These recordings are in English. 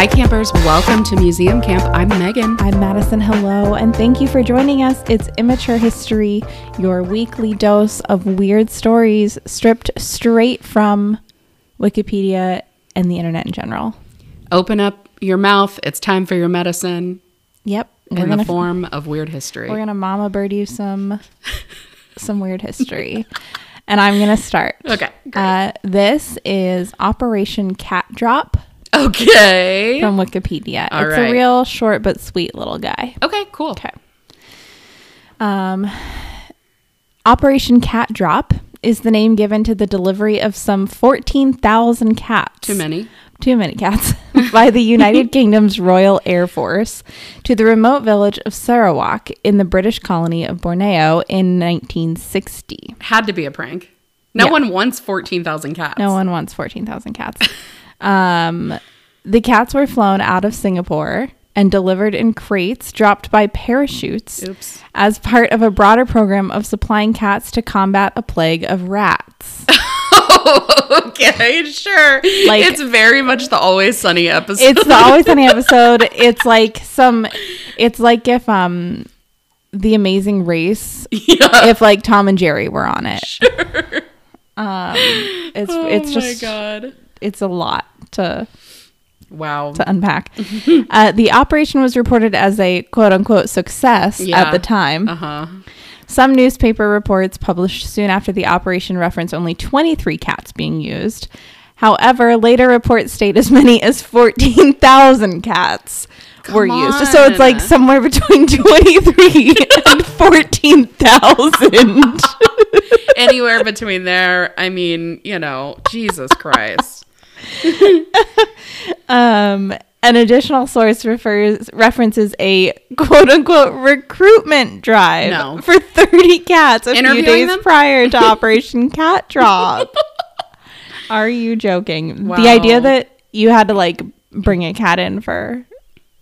Hi, campers. Welcome to Museum Camp. I'm Megan. I'm Madison. Hello, and thank you for joining us. It's Immature History, your weekly dose of weird stories stripped straight from Wikipedia and the internet in general. Open up your mouth. It's time for your medicine Yep, in the form of weird history. we're gonna mama bird you some some weird history, and I'm gonna start. Okay. Uh, this is Operation Cat Drop okay. from Wikipedia. All it's right. a real short but sweet little guy. Okay, cool. Okay. Um, Operation Cat Drop is the name given to the delivery of some 14,000 cats. Too many. Too many cats. by the United Kingdom's Royal Air Force to the remote village of Sarawak in the British colony of Borneo in 1960. Had to be a prank. No Yeah. one wants 14,000 cats. No one wants 14,000 cats. um, the cats were flown out of Singapore and delivered in crates dropped by parachutes Oops. as part of a broader program of supplying cats to combat a plague of rats. okay, sure. Like- it's very much the Always Sunny episode. it's the Always Sunny episode. It's like some. It's like if um, the Amazing Race, yeah. if like Tom and Jerry were on it. Sure. Um, it's Oh it's my just god. it's a lot to Wow. to unpack. uh, the operation was reported as a quote unquote success Yeah. at the time. Uh huh. Some newspaper reports published soon after the operation reference only 23 cats being used. However, later reports state as many as 14,000 cats were Come used. So it's like somewhere between 23 and 14,000. Anywhere between there. I mean, you know, Jesus Christ. Um, an additional source refers references a quote unquote recruitment drive No. for 30 cats a few days them? prior to Operation Cat Drop. Are you joking? Wow. The idea that you had to like bring a cat in for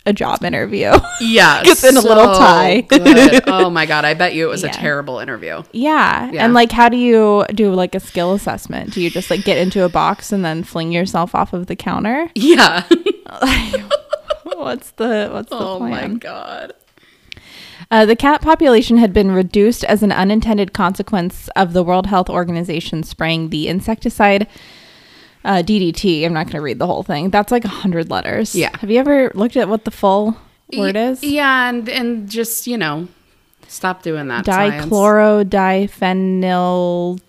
a job interview. Yeah. Gets in a little tie. Oh my god, I bet you it was a terrible interview. yeah. Yeah. And like how do you do like a skill assessment? Do you just like get into a box and then fling yourself off of the counter? Yeah. what's the what's the oh my god. Uh, the cat population had been reduced as an unintended consequence of the World Health Organization spraying the insecticide uh, DDT. I'm not going to read the whole thing. That's like 100 letters. Yeah. Have you ever looked at what the full word Y- is? Yeah, and and just, you know, stop doing that. science. Dichloro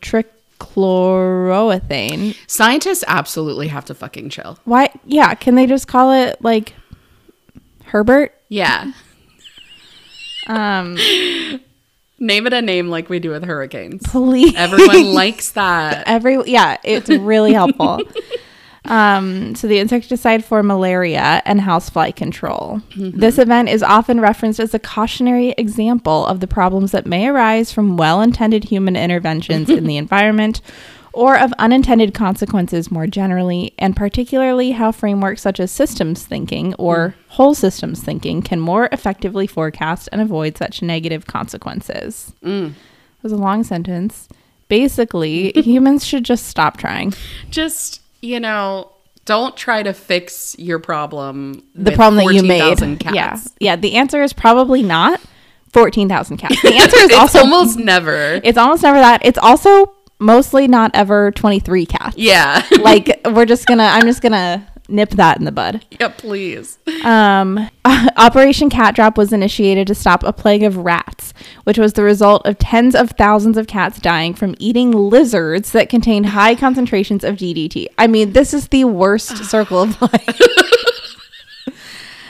trichloroethane. Scientists absolutely have to fucking chill. Why? Yeah. Can they just call it like Herbert? Yeah. Um, Name it a name like we do with hurricanes. please. Everyone likes that. every yeah it's really helpful um, so the insecticide for malaria and housefly control this event is often referenced as a cautionary example of the problems that may arise from well-intended human interventions in the environment or of unintended consequences more generally and particularly how frameworks such as systems thinking or whole systems thinking can more effectively forecast and avoid such negative consequences Mm. it was a long sentence. Basically, humans should just stop trying. Just, you know, don't try to fix your problem. The problem that you made. 14,000 Cats. Yeah. Yeah. The answer is probably not 14,000 cats. The answer is it's also almost never. it's almost never that. It's also mostly not ever 23 cats. Yeah. Like we're just going to I'm just going to nip that in the bud. yeah, please. Um, Operation Cat Drop was initiated to stop a plague of rats, which was the result of tens of thousands of cats dying from eating lizards that contained high concentrations of DDT. I mean, this is the worst circle of life.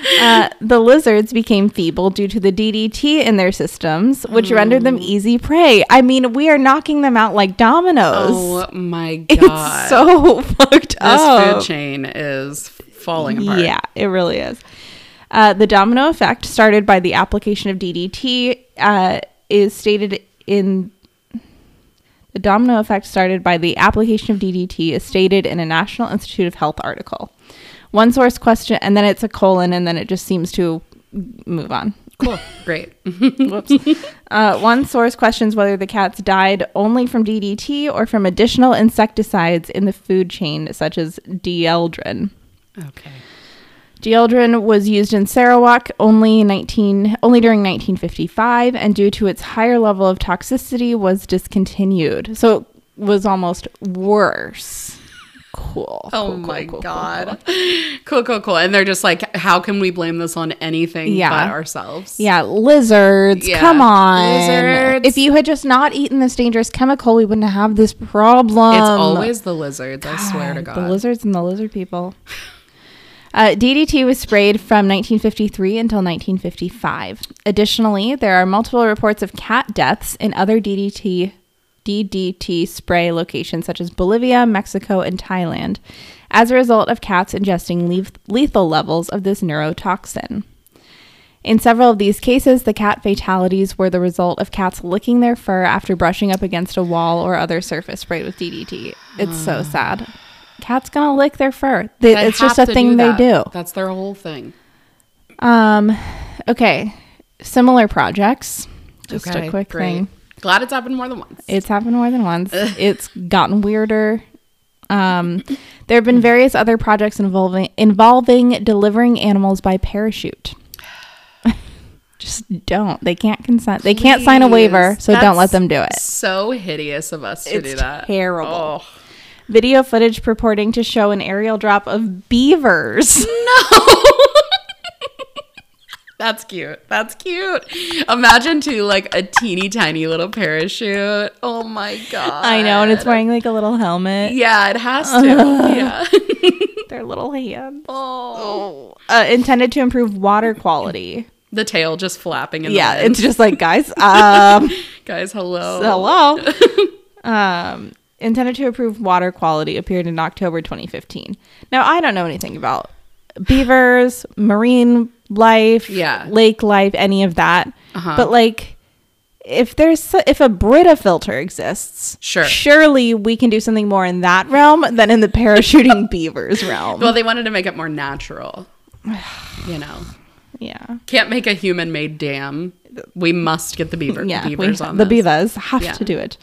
Uh, the lizards became feeble due to the DDT in their systems, which rendered them easy prey. I mean, we are knocking them out like dominoes. Oh my god. it's so fucked this up. This food chain is falling apart. Yeah, it really is. Uh, the domino effect, started by the application of DDT, uh, is stated in the domino effect started by the application of DDT is stated in a National Institute of Health article. One source question, and then it's a colon, and then it just seems to move on. Cool. Great. Whoops. uh, one source questions whether the cats died only from DDT or from additional insecticides in the food chain, such as dieldrin. Okay. Dieldrin was used in Sarawak only 19 only during 1955 and due to its higher level of toxicity was discontinued. So it was almost worse. Cool. Oh cool, cool, my cool, cool, god. Cool, cool, cool. And they're just like, how can we blame this on anything Yeah. but ourselves? Yeah, lizards. Yeah. Come on. Lizards. If you had just not eaten this dangerous chemical, we wouldn't have this problem. It's always the lizards, I swear to God, God. The lizards and the lizard people. Uh, DDT was sprayed from 1953 until 1955. Additionally, there are multiple reports of cat deaths in other DDT DDT spray locations such as Bolivia, Mexico, and Thailand as a result of cats ingesting leth- lethal levels of this neurotoxin. In several of these cases, the cat fatalities were the result of cats licking their fur after brushing up against a wall or other surface sprayed with DDT. It's so sad. Cats gonna lick their fur. They, They it's just a thing they do. That's their whole thing. Um, okay, similar projects. Just Okay, a quick great. thing. Glad it's happened more than once. It's happened more than once. it's gotten weirder. Um, there have been various other projects involving involving delivering animals by parachute. Just don't. They can't consent. They can't sign a waiver, so don't let them do it. So hideous of us to It's do that. terrible. Oh. Video footage purporting to show an aerial drop of beavers. That's cute. That's cute. Imagine too, like a teeny tiny little parachute. Oh my god. I know, and it's wearing like a little helmet. Yeah, it has to. yeah. Their little hands. Oh. Uh, intended to improve water quality. The tail just flapping in yeah, it's just like guys. Um, Guys, hello. hello. um, intended to improve water quality appeared in October 2015. Now I don't know anything about beavers, marine life, Yeah. lake life, any of that. Uh-huh. But like, if there's if a Brita filter exists, Sure. surely we can do something more in that realm than in the parachuting beavers realm. Well, they wanted to make it more natural. You know, yeah. can't make a human-made dam. We must get the beaver, yeah, the beavers we, on the this. beavers have Yeah. to do it.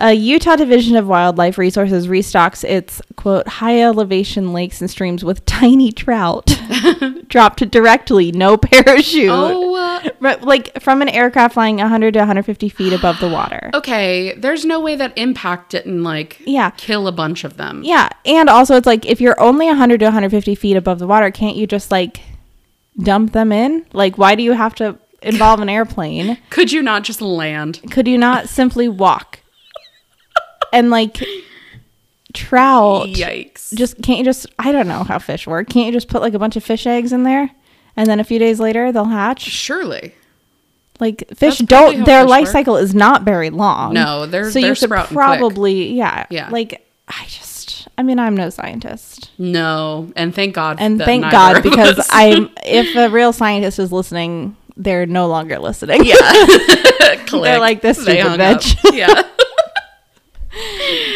A Utah Division of Wildlife Resources restocks its quote high elevation lakes and streams with tiny trout dropped directly, no parachute, Oh, uh, like from an aircraft flying 100 to 150 feet above the water. okay. There's no way that impact didn't like Yeah. kill a bunch of them. Yeah, and also it's like if you're only 100 to 150 feet above the water, can't you just like dump them in? Like, why do you have to involve an airplane? Could you not just land? Could you not simply walk? And like trout, Yikes! just can't you just? I don't know how fish work. Can't you just put like a bunch of fish eggs in there, and then a few days later they'll hatch? Surely. Like fish don't. Their fish life work. cycle is not very long. No, they're- so they're you could sprouting quick. probably yeah Yeah. Like I just, I mean, I'm no scientist. No, and thank God. And thank God because I'm if a real scientist is listening, they're no longer listening. yeah, They're like, "This stupid bitch." Yeah.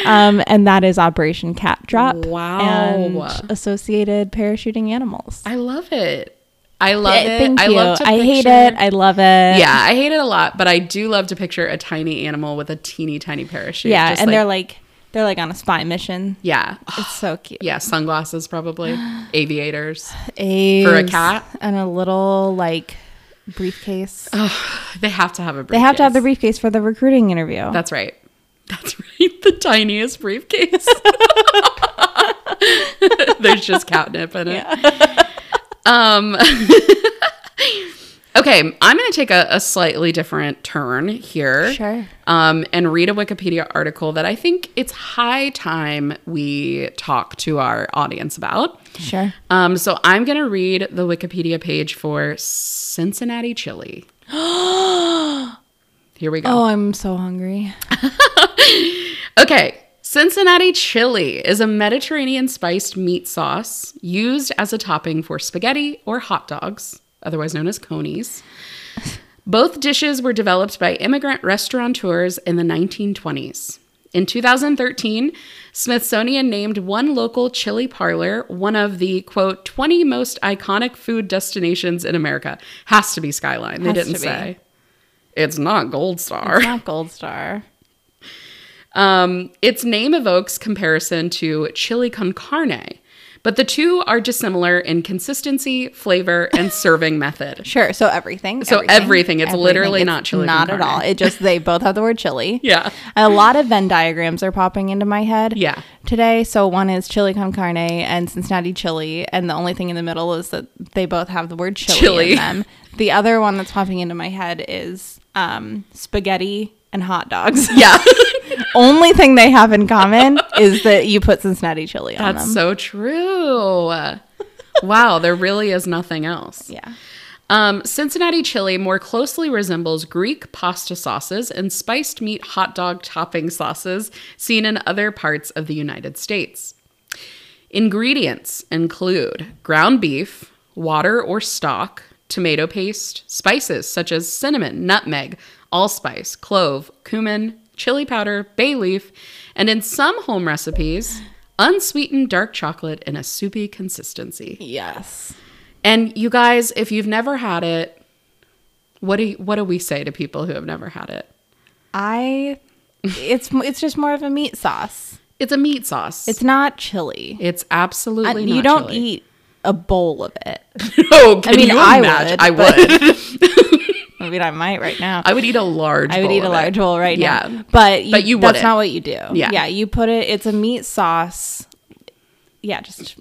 Um, and that is Operation Cat Drop. Wow. And associated parachuting animals. I love it. I love it. Thank I you. love to I hate it. I love it. yeah, I hate it a lot, but I do love to picture a tiny animal with a teeny tiny parachute. Yeah, and they're like they're like on a spy mission. yeah, It's so cute. yeah, sunglasses probably, aviators. For a cat? and a little like briefcase. They have to have a. briefcase. They have to have the briefcase for the recruiting interview. That's right. That's right. The tiniest briefcase. There's just catnip in it. Um. okay, I'm going to take a, a slightly different turn here. Sure. Um, and read a Wikipedia article that I think it's high time we talk to our audience about. sure. Um, so I'm going to read the Wikipedia page for Cincinnati chili. Here we go. Oh, I'm so hungry. Okay. Cincinnati chili is a Mediterranean spiced meat sauce used as a topping for spaghetti or hot dogs, otherwise known as conies. Both dishes were developed by immigrant restaurateurs in the 1920s. In 2013, Smithsonian named one local chili parlor one of the quote 20 most iconic food destinations in America. Has to be Skyline. They Has didn't say. It's not Gold Star. It's not Gold Star. Um, its name evokes comparison to chili con carne, But the two are dissimilar in consistency, flavor, and serving method. Sure. So everything. So everything. It's literally not chili Not at all. It just they both have the word chili. Yeah. A lot of Venn diagrams are popping into my head. Yeah. Today, so one is chili con carne and Cincinnati chili, and the only thing in the middle is that they both have the word chili, Chili. in them. The other one that's popping into my head is um, spaghetti and hot dogs. Yeah. only thing they have in common is that you put Cincinnati chili on That's them. so true. wow, there really is nothing else. yeah. Um, Cincinnati chili more closely resembles Greek pasta sauces and spiced meat hot dog topping sauces seen in other parts of the United States. Ingredients include ground beef, water or stock, tomato paste, spices such as cinnamon, nutmeg, allspice, clove, cumin, chili powder, bay leaf, and in some home recipes, unsweetened dark chocolate in a soupy consistency. Yes. And you guys, if you've never had it, what do you, what do we say to people who have never had it? I. It's it's just more of a meat sauce. It's a meat sauce. It's not chili. it's I- absolutely not you don't chili. eat a bowl of it. Oh, can mean, you I imagine? would, I would. I mean, I might right now. I would eat a large. I would bowl eat a large it. bowl right Yeah. now. But you, But you that's wouldn't. not what you do. Yeah. Yeah. You put it, it's a meat sauce. Yeah. Just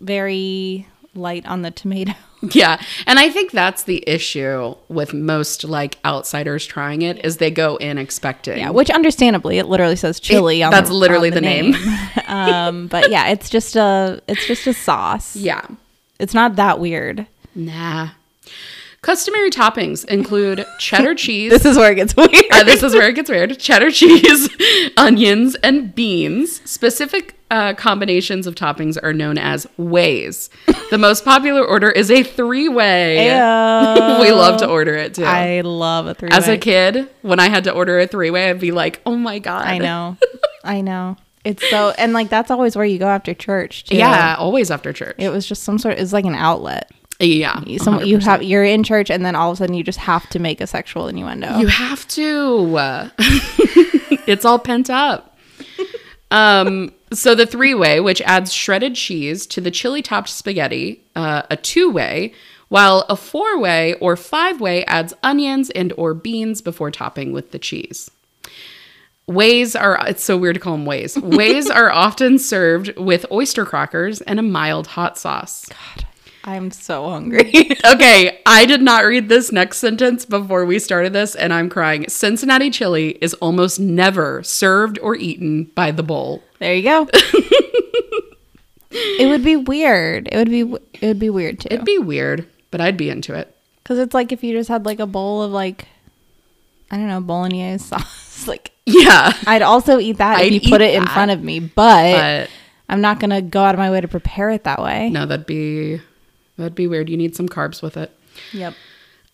very light on the tomato. Yeah, and I think that's the issue with most like outsiders trying it is they go in expecting. Yeah. Which understandably, it literally says chili It- on that's the, literally on the name. um, but yeah, it's just a, it's just a sauce. yeah. It's not that weird. Nah. Customary toppings include cheddar cheese. This is where it gets weird. Uh, this is where it gets weird. Cheddar cheese, onions, and beans. Specific uh, combinations of toppings are known as ways. The most popular order is a three way. We love to order it too. I love a three way. As a kid, when I had to order a three way, I'd be like, oh my God. I know. I know. It's so, and like that's always where you go after church. Too. Yeah, always after church. It was just some sort. It's like an outlet. Yeah. Some you have you're in church, and then all of a sudden you just have to make a sexual innuendo. You have to. It's all pent up. Um, so the three way, which adds shredded cheese to the chili topped spaghetti, uh, a two way, while a four way or five way adds onions and or beans before topping with the cheese. Ways are it's so weird to call them ways. Ways are often served with oyster crackers and a mild hot sauce. I'm so hungry. Okay, I did not read this next sentence before we started this, and I'm crying. Cincinnati chili is almost never served or eaten by the bowl. there you go. it would be weird. It would be it would be weird too. It'd be weird, but I'd be into it. Because it's like if you just had like a bowl of like I don't know bolognese sauce. like Yeah, I'd also eat that I'd if you put it in that. front of me, but, but I'm not gonna go out of my way to prepare it that way. no, that'd be that'd be weird. You need some carbs with it. Yep.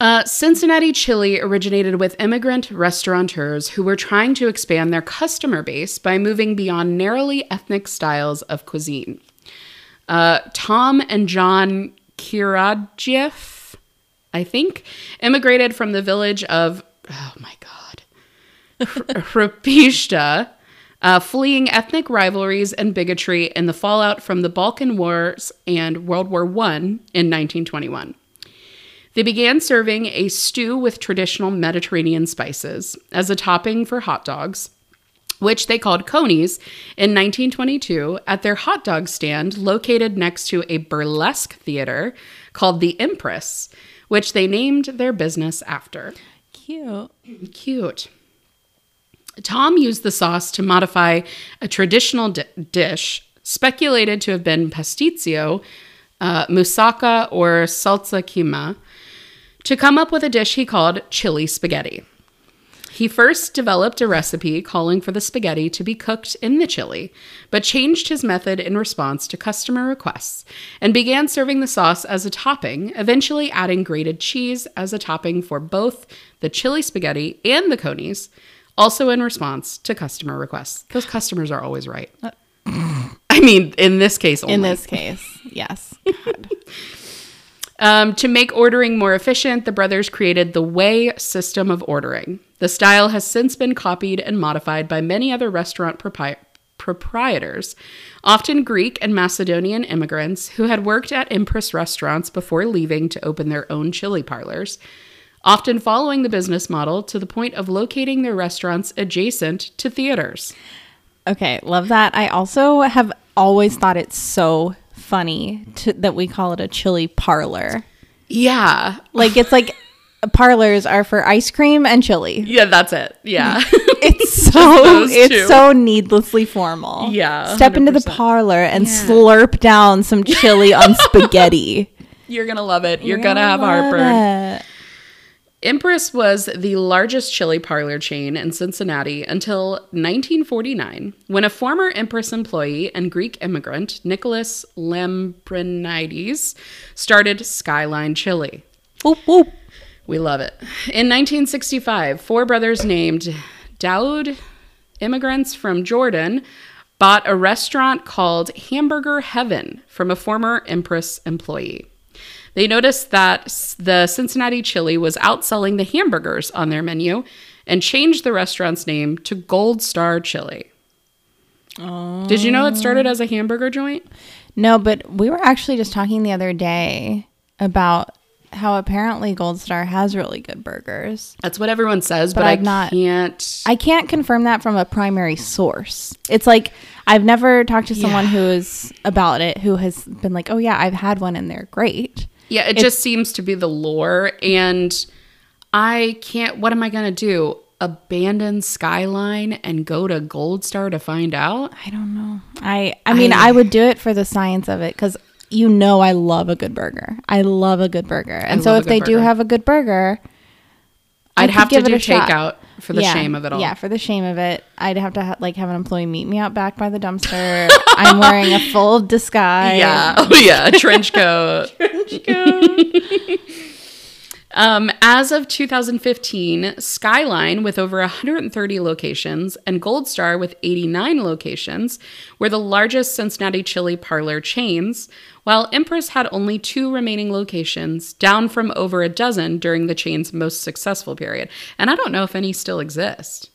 Uh, Cincinnati chili originated with immigrant restaurateurs who were trying to expand their customer base by moving beyond narrowly ethnic styles of cuisine. Uh, Tom and John Kiradjieff, I think, immigrated from the village of, oh my God, Hrapishta, uh, fleeing ethnic rivalries and bigotry in the fallout from the Balkan Wars and World War I in 1921. They began serving a stew with traditional Mediterranean spices as a topping for hot dogs, which they called conies in 1922 at their hot dog stand located next to a burlesque theater called the Empress, which they named their business after. Cute. Cute. Tom used the sauce to modify a traditional di- dish speculated to have been pastitsio, uh, moussaka, or salsa kima to come up with a dish he called chili spaghetti. He first developed a recipe calling for the spaghetti to be cooked in the chili, but changed his method in response to customer requests and began serving the sauce as a topping, eventually adding grated cheese as a topping for both the chili spaghetti and the conies, also in response to customer requests. Those customers are always right. I mean, in this case only. In this case, yes. Um, to make ordering more efficient, the brothers created the Way system of ordering. The style has since been copied and modified by many other restaurant propri- proprietors, often Greek and Macedonian immigrants who had worked at Empress restaurants before leaving to open their own chili parlors, often following the business model to the point of locating their restaurants adjacent to theaters. Okay, love that. I also have always thought it's so funny to, that we call it a chili parlor. Yeah. Like it's like parlors are for ice cream and chili. Yeah, that's it. Yeah. It's so two. it's so needlessly formal. Yeah, Step into the parlor and Yeah. slurp down some chili on spaghetti. You're going to love it. You're going to have heartburn. heartburn. Empress was the largest chili parlor chain in Cincinnati until 1949, when a former Empress employee and Greek immigrant, Nicholas Lambrinides, started Skyline Chili. Whoop whoop. We love it. In 1965, four brothers named Daoud, immigrants from Jordan, bought a restaurant called Hamburger Heaven from a former Empress employee. They noticed that the Cincinnati Chili was outselling the hamburgers on their menu and changed the restaurant's name to Gold Star Chili. Oh. Did you know it started as a hamburger joint? No, but we were actually just talking the other day about how apparently Gold Star has really good burgers. That's what everyone says, but, But I not- can't. I can't confirm that from a primary source. It's like I've never talked to someone Yeah. who is about it who has been like, "Oh yeah, I've had one and they're great." Yeah, it just seems to be the lore. And I can't, what am I going to do? Abandon Skyline and go to Gold Star to find out? I don't know. I I mean, I- I, would do it for the science of it cuz you know I love a good burger. I love a good burger. And so if they do have a good burger, I'd have to give it do takeout for the Yeah. shame of it all. Yeah, for the shame of it, I'd have to ha- like have an employee meet me out back by the dumpster. I'm wearing a full disguise. Yeah. Oh, yeah. A trench coat. trench coat. Um, as of 2015, Skyline, with over 130 locations, and Gold Star, with 89 locations, were the largest Cincinnati chili parlor chains, while Empress had only two remaining locations, down from over a dozen during the chain's most successful period. And I don't know if any still exist.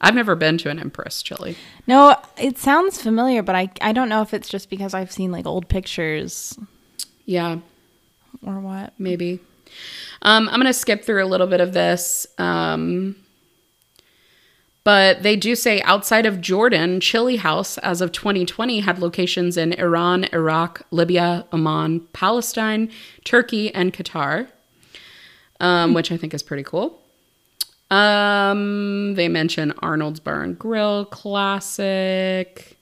I've never been to an Empress chili. No, it sounds familiar, but I I don't know if it's just because I've seen like old pictures Yeah, or what. maybe. Um, I'm going to skip through a little bit of this. Um, but they do say outside of Jordan, Chili House, as of 2020, had locations in Iran, Iraq, Libya, Oman, Palestine, Turkey, and Qatar, um, which I think is pretty cool. Um, they mention Arnold's Bar and Grill, classic.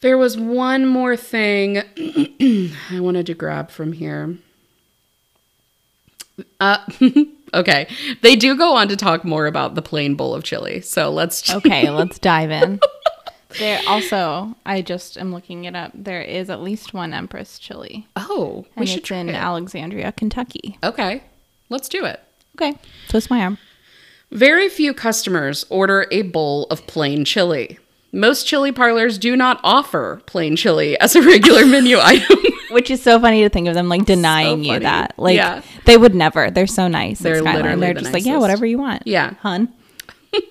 There was one more thing I wanted to grab from here. Uh, okay. They do go on to talk more about the plain bowl of chili. So let's. Okay, let's dive in. There also, I just am looking it up. There is at least one Empress chili, Oh, we and should it's in it. Alexandria, Kentucky. Okay. Let's do it. Okay, twist my arm. Very few customers order a bowl of plain chili. Most chili parlors do not offer plain chili as a regular menu item. Which is so funny to think of them like denying you that. Like Yeah. they would never. They're so nice. They're literally They're the just like, yeah, whatever you want. Yeah. hun.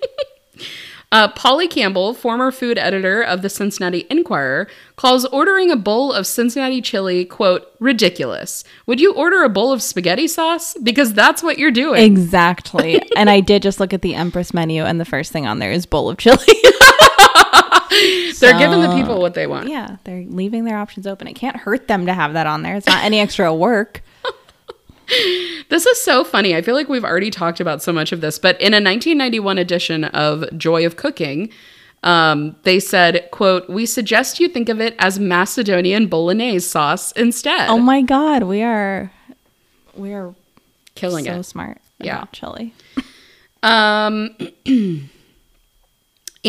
Uh, Polly Campbell, former food editor of the Cincinnati Enquirer, calls ordering a bowl of Cincinnati chili, quote, ridiculous. Would you order a bowl of spaghetti sauce? Because that's what you're doing. Exactly. and I did just look at the Empress menu, and the first thing on there is bowl of chili. They're giving the people what they want. yeah, they're leaving their options open. It can't hurt them to have that on there. It's not any extra work. This is so funny. I feel like we've already talked about so much of this, but in a 1991 edition of Joy of Cooking, um, they said, quote, we suggest you think of it as Macedonian bolognese sauce instead. Oh my god, we are we are Killing so it. So smart. Yeah. chili. Um,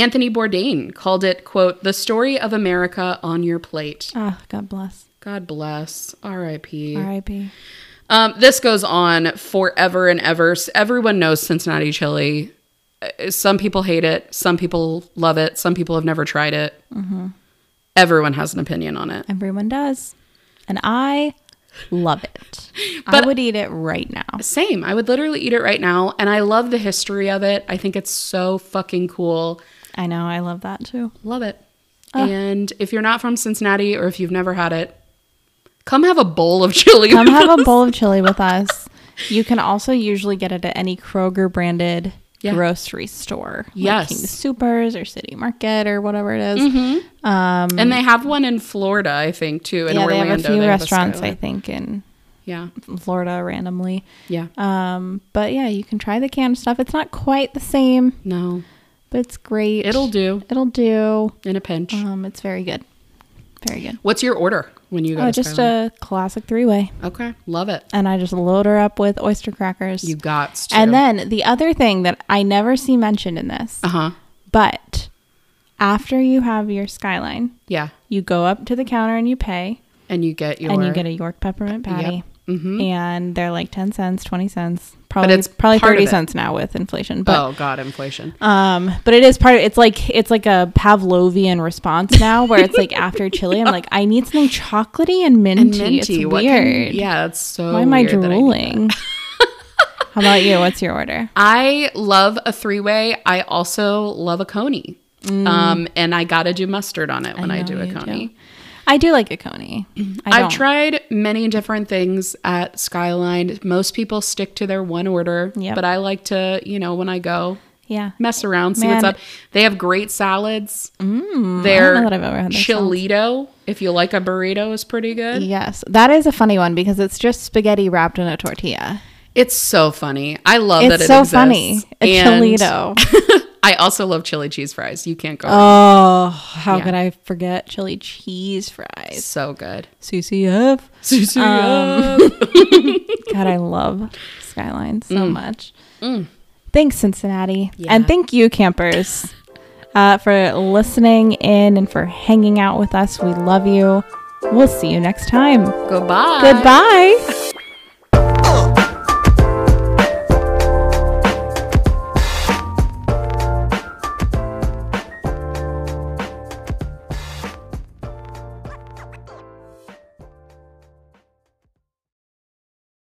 Anthony Bourdain called it, quote, the story of America on your plate. Ah, God bless. God bless. R.I.P. R.I.P. Um, this goes on forever and ever. Everyone knows Cincinnati chili. Uh, Some people hate it. Some people love it. Some people have never tried it. Everyone has an opinion on it. Everyone does, and I love it. But- I would eat it right now. Same. I would literally eat it right now. And I love the history of it. I think it's so fucking cool. I know. I love that too. Love it. And if you're not from Cincinnati or if you've never had it, come have a bowl of chili. Come with have us. a bowl of chili with us. You can also usually get it at any Kroger branded Yeah. grocery store. like Yes. King Supers or City Market or whatever it is. Um, And they have one in Florida, I think, too. In yeah, Orlando, they have a few They restaurants, I Skyline. think, in Yeah, Florida randomly. yeah. Um, but yeah, you can try the canned stuff. It's not quite the same, No, but it's great. it'll do it'll do. in a pinch. Um, it's very good. Very good. What's your order when you go Oh, just Skyline? a classic three way. Okay, love it. And I just load her up with oyster crackers. You got to. and then the other thing that I never see mentioned in this, uh huh. but after you have your skyline, Yeah, you go up to the counter and you pay, and you get your and you get a York peppermint patty. hmm And they're like 10 cents, 20 cents. Probably it's probably 30 it. cents now with inflation. But oh God, inflation. Um, but it is part of it's like it's like a Pavlovian response now where it's like after chili, I'm like, I need something chocolatey and minty. And minty. It's what can- weird. yeah, it's so. Why am I weird that need drooling? How about you? What's your order? I love a three way. I also love a coney. Um, and I gotta do mustard on it when I, know do a coney. do. I do like a coney. I I've tried many different things at Skyline. Most people stick to their one order, Yep. but I like to, you know, when I go, Yeah. mess around, see Man. what's up. They have great salads. Mm, I Their that I've ever had salads. Chilito, if you like a burrito, is pretty good. Yes, that is a funny one because it's just spaghetti wrapped in a tortilla. It's so funny. I love that It's it so exists. funny. A And chilito. I also love chili cheese fries. You can't go wrong. Oh, how Yeah. could I forget chili cheese fries? So good. CCF. Um, God, I love Skyline so much. Mm. Thanks, Cincinnati. Yeah. And thank you, campers, uh, for listening in and for hanging out with us. We love you. We'll see you next time. Goodbye. Goodbye.